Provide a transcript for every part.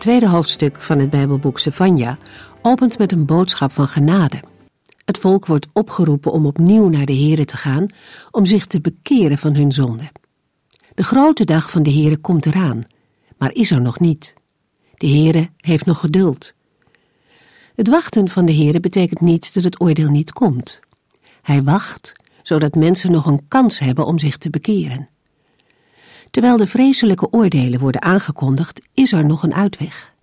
Het tweede hoofdstuk van het Bijbelboek Sefania opent met een boodschap van genade. Het volk wordt opgeroepen om opnieuw naar de Here te gaan, om zich te bekeren van hun zonde. De grote dag van de Here komt eraan, maar is er nog niet. De Here heeft nog geduld. Het wachten van de Here betekent niet dat het oordeel niet komt. Hij wacht, zodat mensen nog een kans hebben om zich te bekeren. Terwijl de vreselijke oordelen worden aangekondigd, is er nog een uitweg.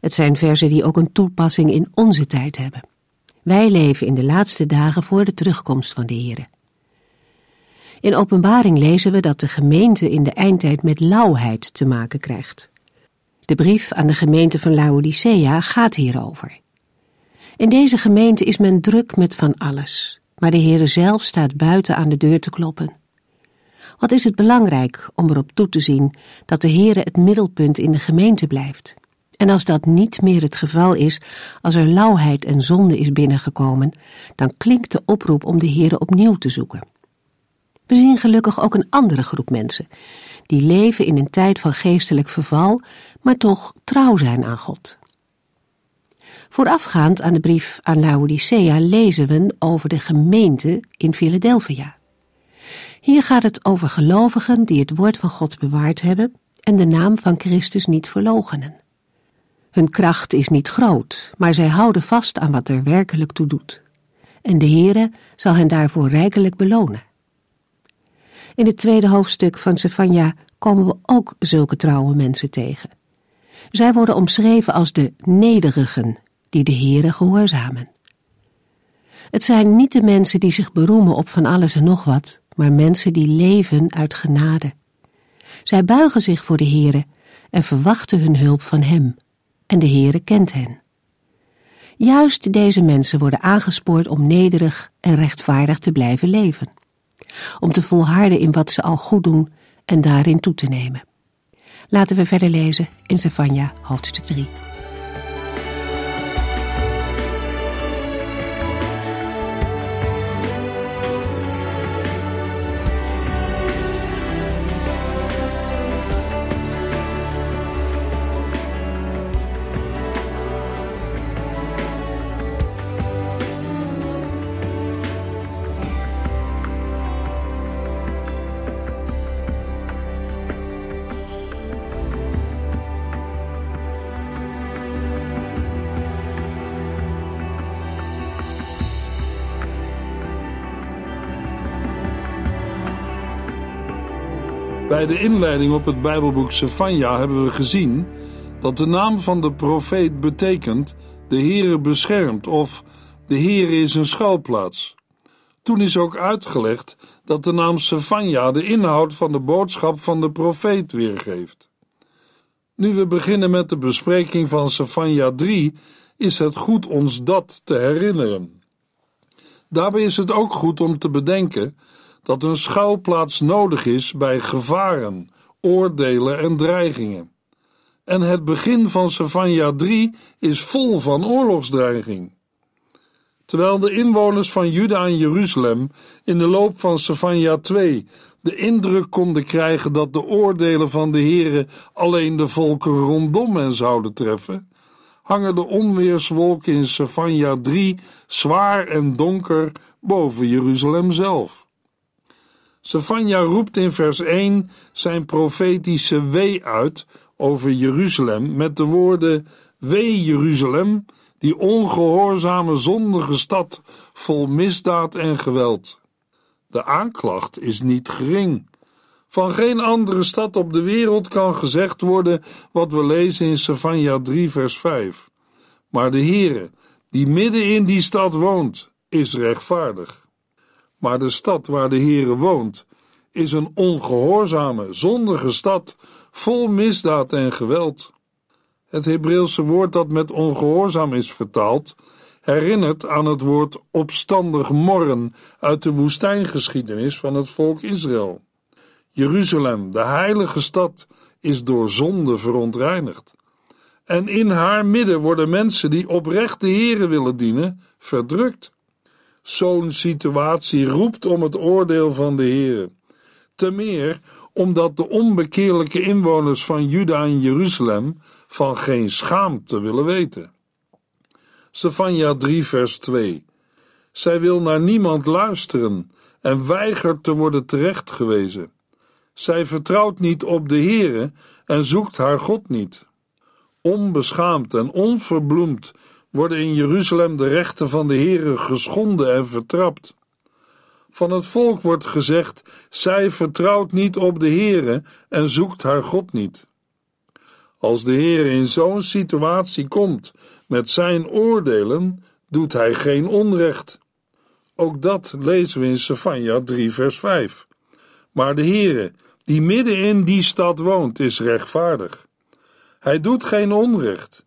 Het zijn verzen die ook een toepassing in onze tijd hebben. Wij leven in de laatste dagen voor de terugkomst van de Here. In openbaring lezen we dat de gemeente in de eindtijd met lauwheid te maken krijgt. De brief aan de gemeente van Laodicea gaat hierover. In deze gemeente is men druk met van alles, maar de Heere zelf staat buiten aan de deur te kloppen. Wat is het belangrijk om erop toe te zien dat de Heere het middelpunt in de gemeente blijft? En als dat niet meer het geval is, als er lauwheid en zonde is binnengekomen, dan klinkt de oproep om de Heere opnieuw te zoeken. We zien gelukkig ook een andere groep mensen, die leven in een tijd van geestelijk verval, maar toch trouw zijn aan God. Voorafgaand aan de brief aan Laodicea lezen we over de gemeente in Philadelphia. Hier gaat het over gelovigen die het woord van God bewaard hebben en de naam van Christus niet verloochenen. Hun kracht is niet groot, maar zij houden vast aan wat er werkelijk toe doet. En de Heere zal hen daarvoor rijkelijk belonen. In het tweede hoofdstuk van Sefania komen we ook zulke trouwe mensen tegen. Zij worden omschreven als de nederigen die de Heere gehoorzamen. Het zijn niet de mensen die zich beroemen op van alles en nog wat, maar mensen die leven uit genade. Zij buigen zich voor de Heere en verwachten hun hulp van Hem, en de Heere kent hen. Juist deze mensen worden aangespoord om nederig en rechtvaardig te blijven leven, om te volharden in wat ze al goed doen en daarin toe te nemen. Laten we verder lezen in Zefania hoofdstuk 3. Bij de inleiding op het Bijbelboek Sefania hebben we gezien dat de naam van de profeet betekent de Heere beschermt of de Heere is een schuilplaats. Toen is ook uitgelegd dat de naam Sefania de inhoud van de boodschap van de profeet weergeeft. Nu we beginnen met de bespreking van Sefania 3, is het goed ons dat te herinneren. Daarbij is het ook goed om te bedenken dat een schuilplaats nodig is bij gevaren, oordelen en dreigingen. En het begin van Savanja 3 is vol van oorlogsdreiging. Terwijl de inwoners van Juda en Jeruzalem in de loop van Savanja 2 de indruk konden krijgen dat de oordelen van de Here alleen de volken rondom hen zouden treffen, hangen de onweerswolken in Savanja 3 zwaar en donker boven Jeruzalem zelf. Sefania roept in vers 1 zijn profetische wee uit over Jeruzalem met de woorden: Wee Jeruzalem, die ongehoorzame zondige stad vol misdaad en geweld. De aanklacht is niet gering. Van geen andere stad op de wereld kan gezegd worden wat we lezen in Sefania 3 vers 5. Maar de Heere, die midden in die stad woont, is rechtvaardig. Maar de stad waar de Heere woont, is een ongehoorzame, zondige stad, vol misdaad en geweld. Het Hebreeuwse woord dat met ongehoorzaam is vertaald, herinnert aan het woord opstandig morren uit de woestijngeschiedenis van het volk Israël. Jeruzalem, de heilige stad, is door zonde verontreinigd. En in haar midden worden mensen die oprecht de Here willen dienen, verdrukt. Zo'n situatie roept om het oordeel van de Here. Te meer omdat de onbekeerlijke inwoners van Juda en Jeruzalem van geen schaamte willen weten. Stefania 3 vers 2 Zij wil naar niemand luisteren en weigert te worden terechtgewezen. Zij vertrouwt niet op de Heere en zoekt haar God niet. Onbeschaamd en onverbloemd worden in Jeruzalem de rechten van de Heere geschonden en vertrapt. Van het volk wordt gezegd: zij vertrouwt niet op de Heere en zoekt haar God niet. Als de Heer in zo'n situatie komt met zijn oordelen, doet hij geen onrecht. Ook dat lezen we in Sefania 3 vers 5. Maar de Heere, die midden in die stad woont, is rechtvaardig. Hij doet geen onrecht.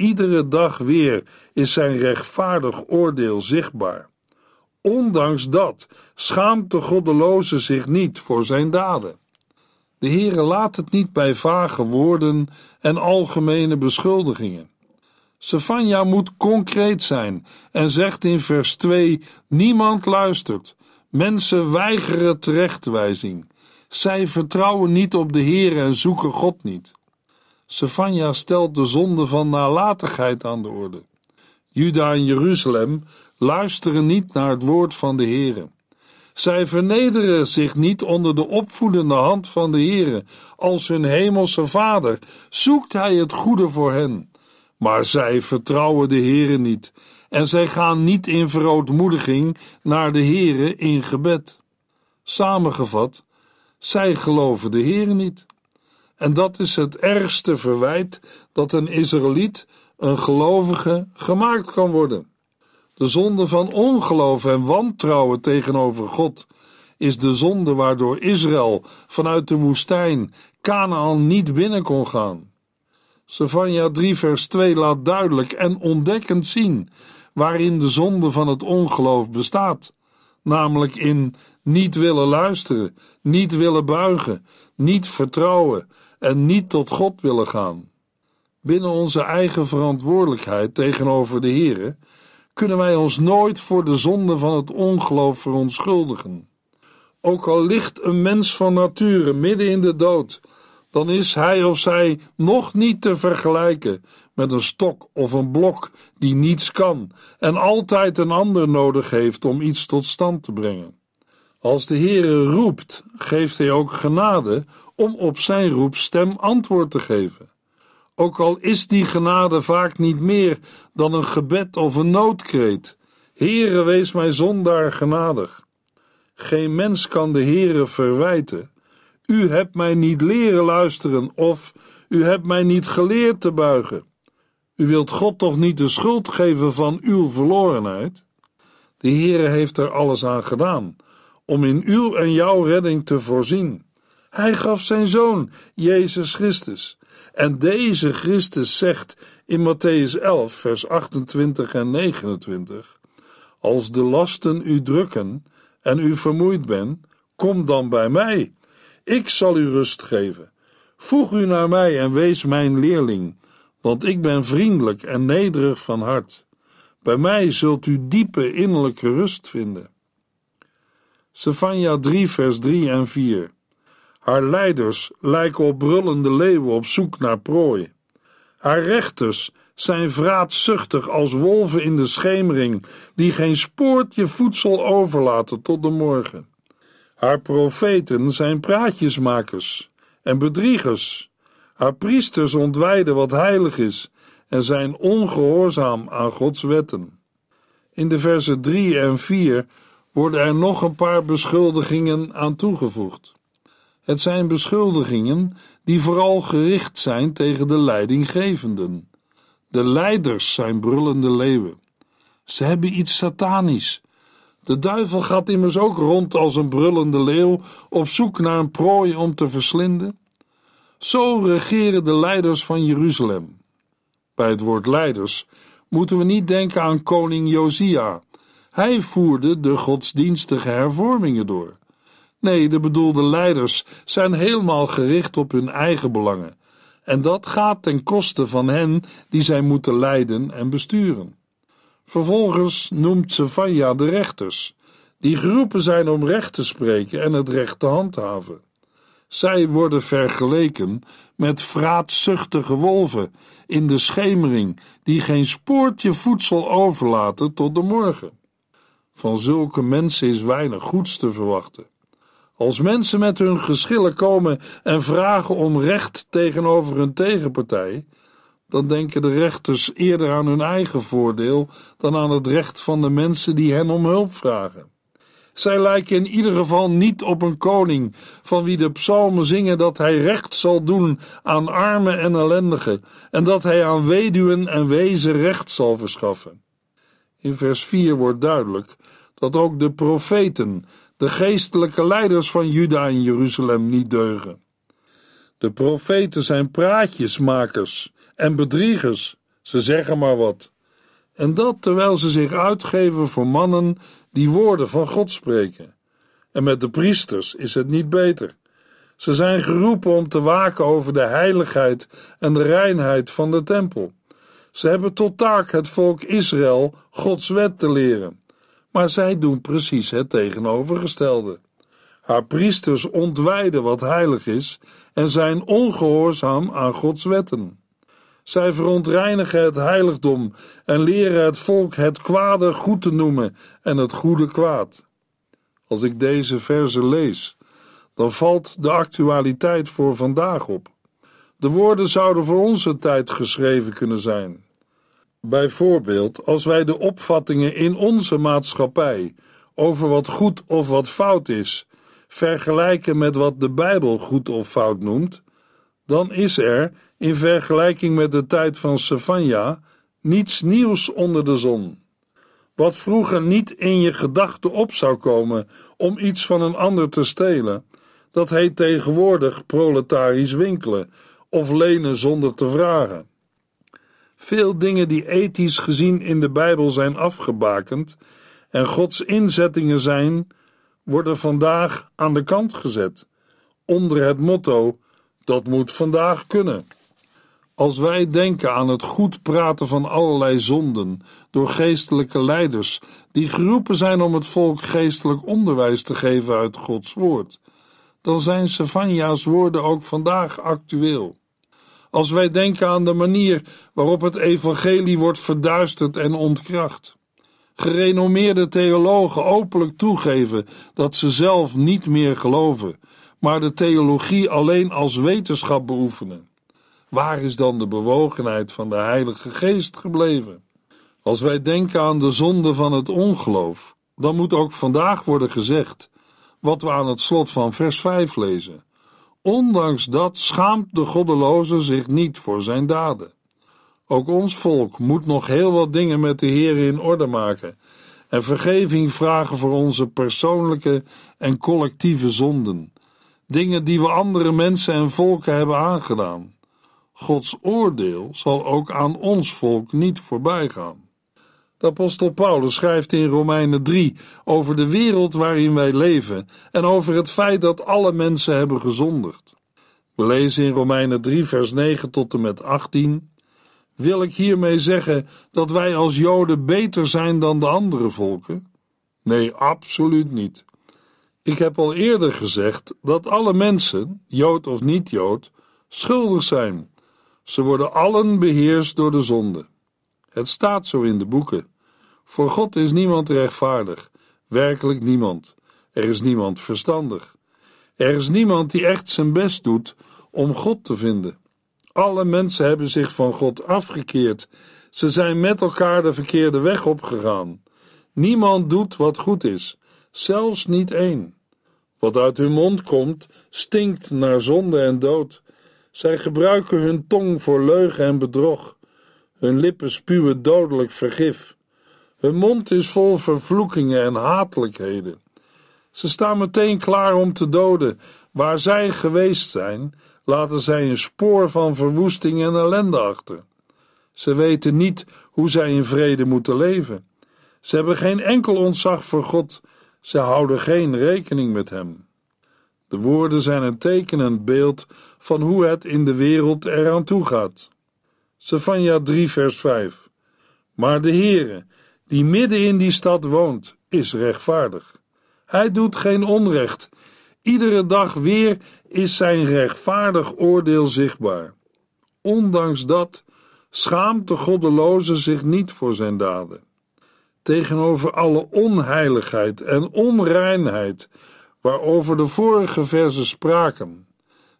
Iedere dag weer is zijn rechtvaardig oordeel zichtbaar. Ondanks dat schaamt de goddeloze zich niet voor zijn daden. De Heere laat het niet bij vage woorden en algemene beschuldigingen. Sefania moet concreet zijn en zegt in vers 2: Niemand luistert. Mensen weigeren terechtwijzing. Zij vertrouwen niet op de Heere en zoeken God niet. Sefania stelt de zonde van nalatigheid aan de orde. Juda en Jeruzalem luisteren niet naar het woord van de Heere. Zij vernederen zich niet onder de opvoedende hand van de Heere. Als hun hemelse Vader zoekt Hij het goede voor hen. Maar zij vertrouwen de Heere niet en zij gaan niet in verootmoediging naar de Heere in gebed. Samengevat, zij geloven de Heere niet. En dat is het ergste verwijt dat een Israëliet, een gelovige, gemaakt kan worden. De zonde van ongeloof en wantrouwen tegenover God is de zonde waardoor Israël vanuit de woestijn Canaan niet binnen kon gaan. Sefania 3 vers 2 laat duidelijk en ontdekkend zien waarin de zonde van het ongeloof bestaat, namelijk in niet willen luisteren, niet willen buigen, niet vertrouwen en niet tot God willen gaan. Binnen onze eigen verantwoordelijkheid tegenover de Here kunnen wij ons nooit voor de zonde van het ongeloof verontschuldigen. Ook al ligt een mens van nature midden in de dood, dan is hij of zij nog niet te vergelijken met een stok of een blok die niets kan en altijd een ander nodig heeft om iets tot stand te brengen. Als de Heere roept, geeft hij ook genade om op zijn roepstem antwoord te geven. Ook al is die genade vaak niet meer dan een gebed of een noodkreet. Heere, wees mij zondaar genadig. Geen mens kan de Heere verwijten. U hebt mij niet leren luisteren of u hebt mij niet geleerd te buigen. U wilt God toch niet de schuld geven van uw verlorenheid? De Heere heeft er alles aan gedaan om in uw en jouw redding te voorzien. Hij gaf zijn zoon, Jezus Christus. En deze Christus zegt in Matthäus 11, vers 28 en 29: Als de lasten u drukken en u vermoeid bent, kom dan bij mij. Ik zal u rust geven. Voeg u naar mij en wees mijn leerling, want ik ben vriendelijk en nederig van hart. Bij mij zult u diepe innerlijke rust vinden. Sefania 3, vers 3 en 4. Haar leiders lijken op brullende leeuwen op zoek naar prooi. Haar rechters zijn vraatzuchtig als wolven in de schemering, die geen spoortje voedsel overlaten tot de morgen. Haar profeten zijn praatjesmakers en bedriegers. Haar priesters ontwijden wat heilig is en zijn ongehoorzaam aan Gods wetten. In de versen 3 en 4 worden er nog een paar beschuldigingen aan toegevoegd. Het zijn beschuldigingen die vooral gericht zijn tegen de leidinggevenden. De leiders zijn brullende leeuwen. Ze hebben iets satanisch. De duivel gaat immers ook rond als een brullende leeuw op zoek naar een prooi om te verslinden. Zo regeren de leiders van Jeruzalem. Bij het woord leiders moeten we niet denken aan koning Josia. Hij voerde de godsdienstige hervormingen door. Nee, de bedoelde leiders zijn helemaal gericht op hun eigen belangen. En dat gaat ten koste van hen die zij moeten leiden en besturen. Vervolgens noemt Sefania de rechters, die geroepen zijn om recht te spreken en het recht te handhaven. Zij worden vergeleken met vraatzuchtige wolven in de schemering, die geen spoortje voedsel overlaten tot de morgen. Van zulke mensen is weinig goeds te verwachten. Als mensen met hun geschillen komen en vragen om recht tegenover hun tegenpartij, dan denken de rechters eerder aan hun eigen voordeel dan aan het recht van de mensen die hen om hulp vragen. Zij lijken in ieder geval niet op een koning van wie de psalmen zingen dat hij recht zal doen aan armen en ellendigen en dat hij aan weduwen en wezen recht zal verschaffen. In vers 4 wordt duidelijk dat ook de profeten, de geestelijke leiders van Juda en Jeruzalem, niet deugen. De profeten zijn praatjesmakers en bedriegers, ze zeggen maar wat. En dat terwijl ze zich uitgeven voor mannen die woorden van God spreken. En met de priesters is het niet beter. Ze zijn geroepen om te waken over de heiligheid en de reinheid van de tempel. Ze hebben tot taak het volk Israël Gods wet te leren. Maar zij doen precies het tegenovergestelde. Haar priesters ontwijden wat heilig is en zijn ongehoorzaam aan Gods wetten. Zij verontreinigen het heiligdom en leren het volk het kwade goed te noemen en het goede kwaad. Als ik deze verzen lees, dan valt de actualiteit voor vandaag op. De woorden zouden voor onze tijd geschreven kunnen zijn. Bijvoorbeeld als wij de opvattingen in onze maatschappij over wat goed of wat fout is vergelijken met wat de Bijbel goed of fout noemt, dan is er, in vergelijking met de tijd van Sefania, niets nieuws onder de zon. Wat vroeger niet in je gedachten op zou komen om iets van een ander te stelen, dat heet tegenwoordig proletarisch winkelen of lenen zonder te vragen. Veel dingen die ethisch gezien in de Bijbel zijn afgebakend en Gods inzettingen zijn, worden vandaag aan de kant gezet, onder het motto: dat moet vandaag kunnen. Als wij denken aan het goed praten van allerlei zonden door geestelijke leiders die geroepen zijn om het volk geestelijk onderwijs te geven uit Gods woord, dan zijn Savania's woorden ook vandaag actueel. Als wij denken aan de manier waarop het evangelie wordt verduisterd en ontkracht. Gerenommeerde theologen openlijk toegeven dat ze zelf niet meer geloven, maar de theologie alleen als wetenschap beoefenen. Waar is dan de bewogenheid van de Heilige Geest gebleven? Als wij denken aan de zonde van het ongeloof, dan moet ook vandaag worden gezegd wat we aan het slot van vers 5 lezen. Ondanks dat schaamt de goddeloze zich niet voor zijn daden. Ook ons volk moet nog heel wat dingen met de Heer in orde maken en vergeving vragen voor onze persoonlijke en collectieve zonden, dingen die we andere mensen en volken hebben aangedaan. Gods oordeel zal ook aan ons volk niet voorbij gaan. De apostel Paulus schrijft in Romeinen 3 over de wereld waarin wij leven en over het feit dat alle mensen hebben gezondigd. We lezen in Romeinen 3 vers 9 tot en met 18 Wil ik hiermee zeggen dat wij als Joden beter zijn dan de andere volken? Nee, absoluut niet. Ik heb al eerder gezegd dat alle mensen, Jood of niet-Jood, schuldig zijn. Ze worden allen beheerst door de zonde. Het staat zo in de boeken. Voor God is niemand rechtvaardig, werkelijk niemand. Er is niemand verstandig. Er is niemand die echt zijn best doet om God te vinden. Alle mensen hebben zich van God afgekeerd. Ze zijn met elkaar de verkeerde weg opgegaan. Niemand doet wat goed is, zelfs niet één. Wat uit hun mond komt, stinkt naar zonde en dood. Zij gebruiken hun tong voor leugen en bedrog. Hun lippen spuwen dodelijk vergif. Hun mond is vol vervloekingen en hatelijkheden. Ze staan meteen klaar om te doden. Waar zij geweest zijn, laten zij een spoor van verwoesting en ellende achter. Ze weten niet hoe zij in vrede moeten leven. Ze hebben geen enkel ontzag voor God. Ze houden geen rekening met Hem. De woorden zijn een tekenend beeld van hoe het in de wereld eraan toe gaat. Sefania 3 vers 5 Maar de Heere, die midden in die stad woont, is rechtvaardig. Hij doet geen onrecht. Iedere dag weer is zijn rechtvaardig oordeel zichtbaar. Ondanks dat schaamt de goddeloze zich niet voor zijn daden. Tegenover alle onheiligheid en onreinheid waarover de vorige versen spraken,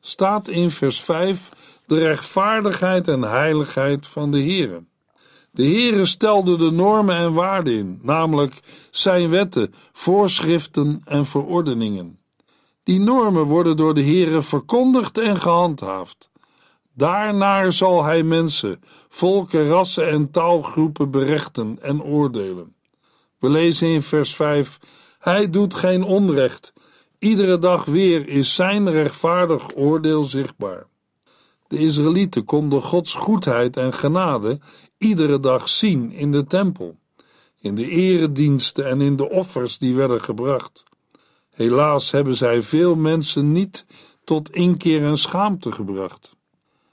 staat in vers 5 de rechtvaardigheid en heiligheid van de Heere. De Heere stelde de normen en waarden in, namelijk zijn wetten, voorschriften en verordeningen. Die normen worden door de Heere verkondigd en gehandhaafd. Daarnaar zal hij mensen, volken, rassen en taalgroepen berechten en oordelen. We lezen in vers 5: Hij doet geen onrecht. Iedere dag weer is zijn rechtvaardig oordeel zichtbaar. De Israëlieten konden Gods goedheid en genade iedere dag zien in de tempel, in de erediensten en in de offers die werden gebracht. Helaas hebben zij veel mensen niet tot inkeer en schaamte gebracht.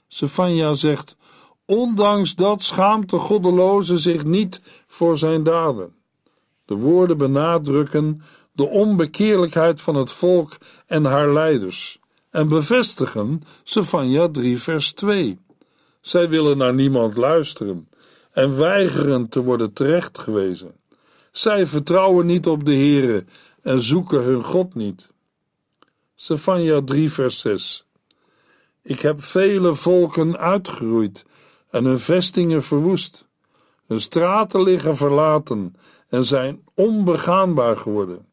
Sefania zegt: Ondanks dat schaamt de goddeloze zich niet voor zijn daden. De woorden benadrukken de onbekeerlijkheid van het volk en haar leiders en bevestigen Sefania 3 vers 2. Zij willen naar niemand luisteren en weigeren te worden terechtgewezen. Zij vertrouwen niet op de Heere en zoeken hun God niet. Sefania 3 vers 6 Ik heb vele volken uitgeroeid en hun vestingen verwoest. Hun straten liggen verlaten en zijn onbegaanbaar geworden.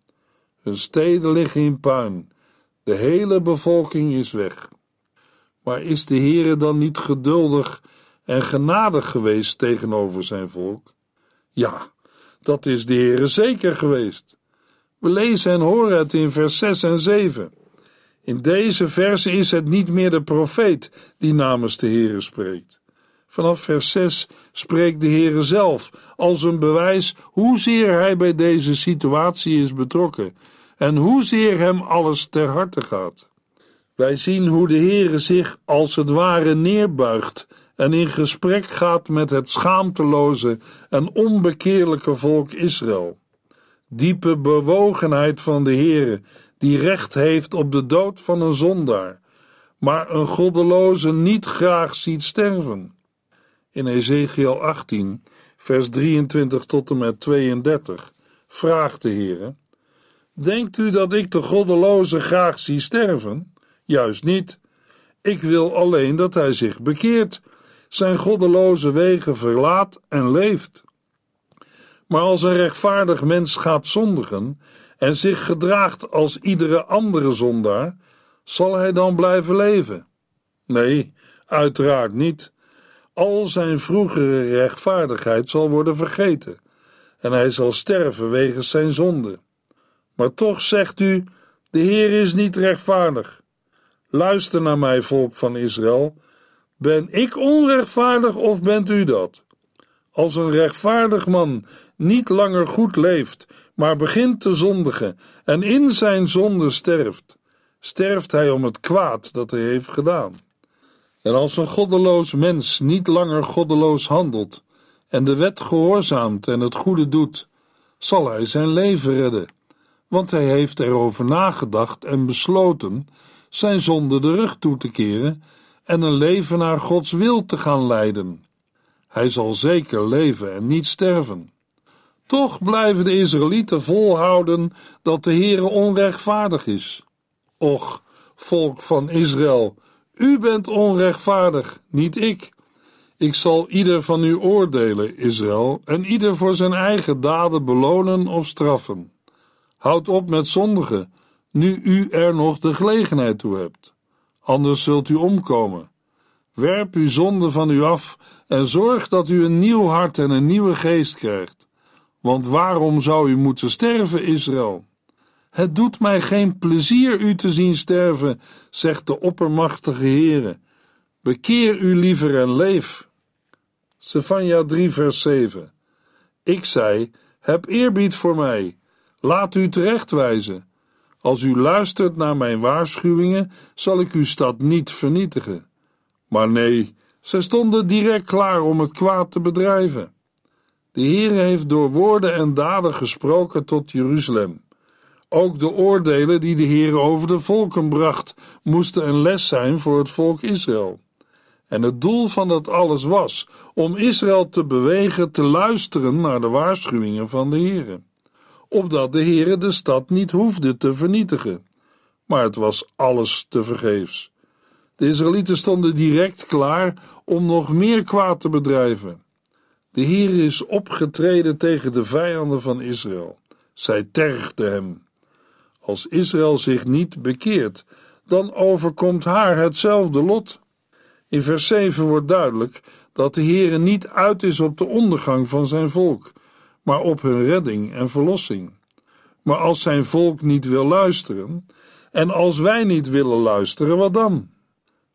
Hun steden liggen in puin. De hele bevolking is weg. Maar is de Heere dan niet geduldig en genadig geweest tegenover zijn volk? Ja, dat is de Heere zeker geweest. We lezen en horen het in vers 6 en 7. In deze verse is het niet meer de profeet die namens de Heere spreekt. Vanaf vers 6 spreekt de Heere zelf als een bewijs hoezeer hij bij deze situatie is betrokken en hoezeer hem alles ter harte gaat. Wij zien hoe de Heere zich als het ware neerbuigt en in gesprek gaat met het schaamteloze en onbekeerlijke volk Israël. Diepe bewogenheid van de Heere, die recht heeft op de dood van een zondaar, maar een goddeloze niet graag ziet sterven. In Ezekiel 18, vers 23 tot en met 32 vraagt de Heere: Denkt u dat ik de goddeloze graag zie sterven? Juist niet. Ik wil alleen dat hij zich bekeert, zijn goddeloze wegen verlaat en leeft. Maar als een rechtvaardig mens gaat zondigen en zich gedraagt als iedere andere zondaar, zal hij dan blijven leven? Nee, uiteraard niet. Al zijn vroegere rechtvaardigheid zal worden vergeten en hij zal sterven wegens zijn zonde. Maar toch zegt u: De Heer is niet rechtvaardig. Luister naar mij, volk van Israël. Ben ik onrechtvaardig of bent u dat? Als een rechtvaardig man niet langer goed leeft, maar begint te zondigen en in zijn zonde sterft, sterft hij om het kwaad dat hij heeft gedaan. En als een goddeloos mens niet langer goddeloos handelt en de wet gehoorzaamt en het goede doet, zal hij zijn leven redden want hij heeft erover nagedacht en besloten zijn zonde de rug toe te keren en een leven naar Gods wil te gaan leiden. Hij zal zeker leven en niet sterven. Toch blijven de Israëlieten volhouden dat de Heere onrechtvaardig is. Och, volk van Israël, u bent onrechtvaardig, niet ik. Ik zal ieder van u oordelen, Israël, en ieder voor zijn eigen daden belonen of straffen. Houd op met zondigen, nu u er nog de gelegenheid toe hebt. Anders zult u omkomen. Werp uw zonde van u af en zorg dat u een nieuw hart en een nieuwe geest krijgt. Want waarom zou u moeten sterven, Israël? Het doet mij geen plezier u te zien sterven, zegt de oppermachtige Heere. Bekeer u liever en leef. Stefania 3 vers 7 Ik zei, heb eerbied voor mij, laat u terechtwijzen. Als u luistert naar mijn waarschuwingen, zal ik uw stad niet vernietigen. Maar nee, zij stonden direct klaar om het kwaad te bedrijven. De Heer heeft door woorden en daden gesproken tot Jeruzalem. Ook de oordelen die de Heer over de volken bracht, moesten een les zijn voor het volk Israël. En het doel van dat alles was om Israël te bewegen te luisteren naar de waarschuwingen van de Heer, opdat de Heer de stad niet hoefde te vernietigen. Maar het was alles te vergeefs. De Israëlieten stonden direct klaar om nog meer kwaad te bedrijven. De Heer is opgetreden tegen de vijanden van Israël. Zij tergden hem. Als Israël zich niet bekeert, dan overkomt haar hetzelfde lot. In vers 7 wordt duidelijk dat de Heere niet uit is op de ondergang van zijn volk, maar op hun redding en verlossing. Maar als zijn volk niet wil luisteren, en als wij niet willen luisteren, wat dan?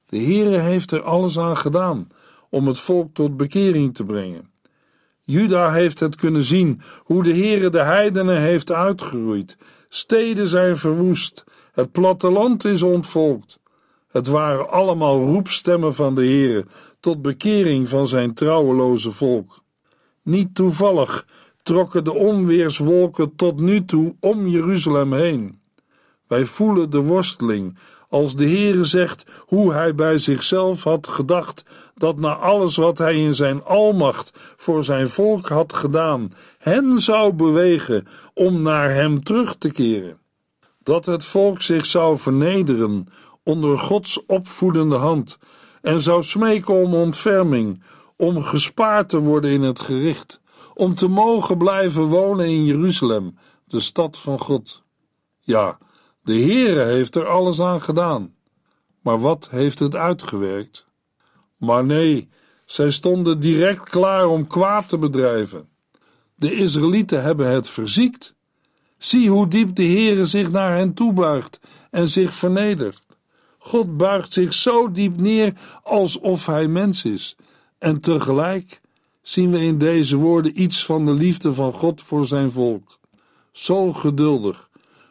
De Heere heeft er alles aan gedaan om het volk tot bekering te brengen. Juda heeft het kunnen zien hoe de Heere de heidenen heeft uitgeroeid. Steden zijn verwoest, het platteland is ontvolkt. Het waren allemaal roepstemmen van de Heere tot bekering van zijn trouweloze volk. Niet toevallig trokken de onweerswolken tot nu toe om Jeruzalem heen. Wij voelen de worsteling als de Heere zegt hoe hij bij zichzelf had gedacht dat na alles wat hij in zijn almacht voor zijn volk had gedaan, hen zou bewegen om naar hem terug te keren. Dat het volk zich zou vernederen onder Gods opvoedende hand en zou smeken om ontferming, om gespaard te worden in het gericht, om te mogen blijven wonen in Jeruzalem, de stad van God. Ja, de Heere heeft er alles aan gedaan. Maar wat heeft het uitgewerkt? Maar nee, zij stonden direct klaar om kwaad te bedrijven. De Israëlieten hebben het verziekt. Zie hoe diep de Heere zich naar hen toebuigt en zich vernedert. God buigt zich zo diep neer alsof hij mens is. En tegelijk zien we in deze woorden iets van de liefde van God voor zijn volk. Zo geduldig,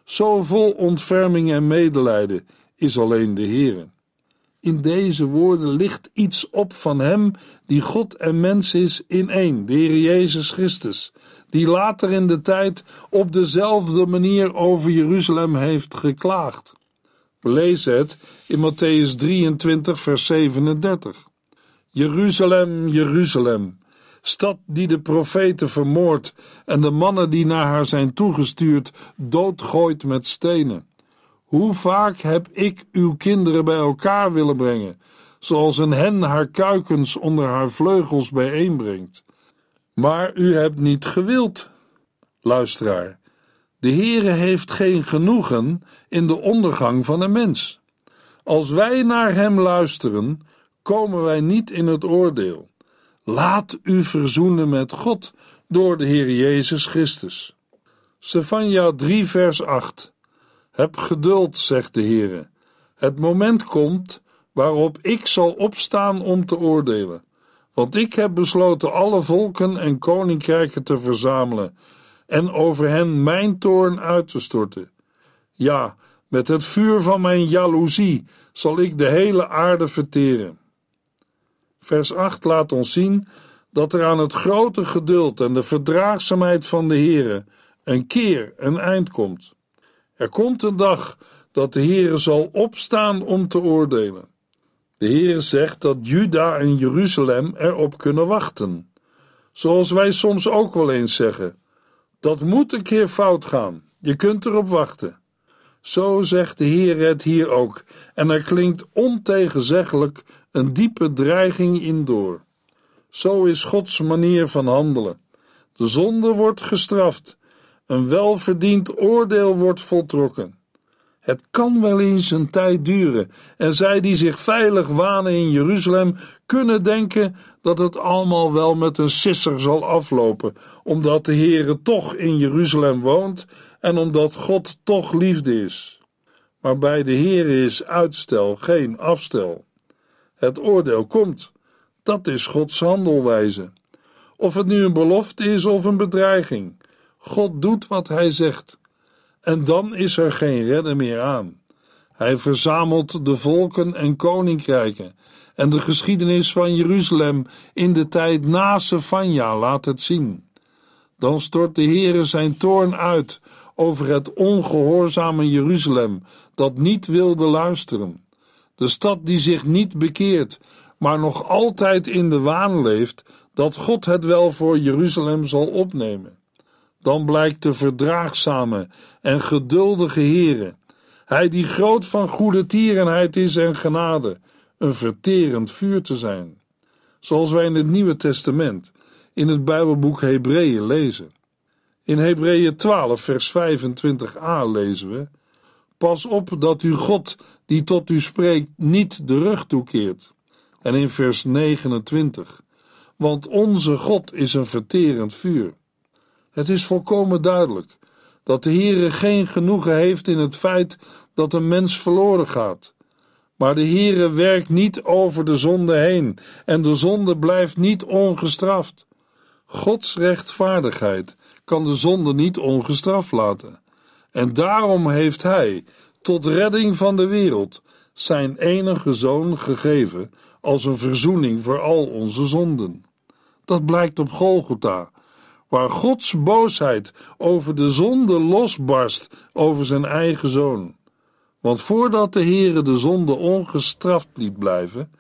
zo vol ontferming en medelijden is alleen de Heere. In deze woorden ligt iets op van Hem die God en mens is in één, de Heer Jezus Christus, die later in de tijd op dezelfde manier over Jeruzalem heeft geklaagd. Lezen het in Matthäus 23, vers 37. Jeruzalem, Jeruzalem, stad die de profeten vermoordt en de mannen die naar haar zijn toegestuurd doodgooit met stenen. Hoe vaak heb ik uw kinderen bij elkaar willen brengen, zoals een hen haar kuikens onder haar vleugels bijeenbrengt. Maar u hebt niet gewild. Luisteraar, de Heere heeft geen genoegen in de ondergang van een mens. Als wij naar hem luisteren, komen wij niet in het oordeel. Laat u verzoenen met God door de Heer Jezus Christus. Stefania 3 vers 8 Heb geduld, zegt de Heere. Het moment komt waarop ik zal opstaan om te oordelen. Want ik heb besloten alle volken en koninkrijken te verzamelen en over hen mijn toorn uit te storten. Ja, met het vuur van mijn jaloezie zal ik de hele aarde verteren. Vers 8 laat ons zien dat er aan het grote geduld en de verdraagzaamheid van de Heere een keer een eind komt. Er komt een dag dat de Heere zal opstaan om te oordelen. De Heere zegt dat Juda en Jeruzalem erop kunnen wachten. Zoals wij soms ook wel eens zeggen: dat moet een keer fout gaan. Je kunt erop wachten. Zo zegt de Heer het hier ook, en er klinkt ontegenzeggelijk een diepe dreiging in door. Zo is Gods manier van handelen. De zonde wordt gestraft, een welverdiend oordeel wordt voltrokken. Het kan wel eens een tijd duren, en zij die zich veilig wanen in Jeruzalem kunnen denken dat het allemaal wel met een sisser zal aflopen, omdat de Heere toch in Jeruzalem woont en omdat God toch liefde is. Maar bij de Heere is uitstel geen afstel. Het oordeel komt. Dat is Gods handelwijze. Of het nu een belofte is of een bedreiging. God doet wat hij zegt. En dan is er geen redden meer aan. Hij verzamelt de volken en koninkrijken. En de geschiedenis van Jeruzalem in de tijd na Sefania laat het zien. Dan stort de Heere zijn toorn uit over het ongehoorzame Jeruzalem dat niet wilde luisteren. De stad die zich niet bekeert, maar nog altijd in de waan leeft dat God het wel voor Jeruzalem zal opnemen. Dan blijkt de verdraagzame en geduldige Heere, hij die groot van goede tierenheid is en genade, een verterend vuur te zijn. Zoals wij in het Nieuwe Testament, in het Bijbelboek Hebreeën lezen. In Hebreeën 12, vers 25a lezen we: Pas op dat u God, die tot u spreekt, niet de rug toekeert. En in vers 29: Want onze God is een verterend vuur. Het is volkomen duidelijk dat de Heere geen genoegen heeft in het feit dat een mens verloren gaat. Maar de Heere werkt niet over de zonde heen en de zonde blijft niet ongestraft. Gods rechtvaardigheid kan de zonde niet ongestraft laten. En daarom heeft Hij, tot redding van de wereld, zijn enige zoon gegeven als een verzoening voor al onze zonden. Dat blijkt op Golgotha, waar Gods boosheid over de zonde losbarst over zijn eigen zoon. Want voordat de Heere de zonde ongestraft liet blijven,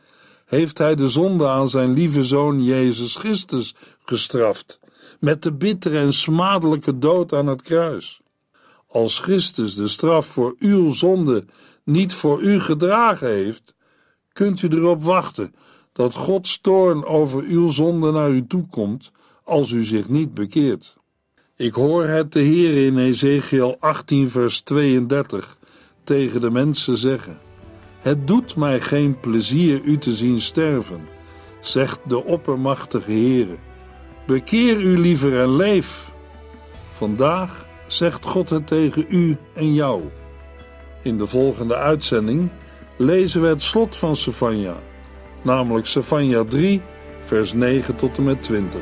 heeft hij de zonde aan zijn lieve zoon Jezus Christus gestraft, met de bittere en smadelijke dood aan het kruis. Als Christus de straf voor uw zonde niet voor u gedragen heeft, kunt u erop wachten dat Gods toorn over uw zonde naar u toekomt als u zich niet bekeert. Ik hoor het de Heer in Ezekiel 18 vers 32 tegen de mensen zeggen. Het doet mij geen plezier u te zien sterven, zegt de oppermachtige Heere. Bekeer u liever en leef. Vandaag zegt God het tegen u en jou. In de volgende uitzending lezen we het slot van Sefania, namelijk Sefania 3, vers 9 tot en met 20.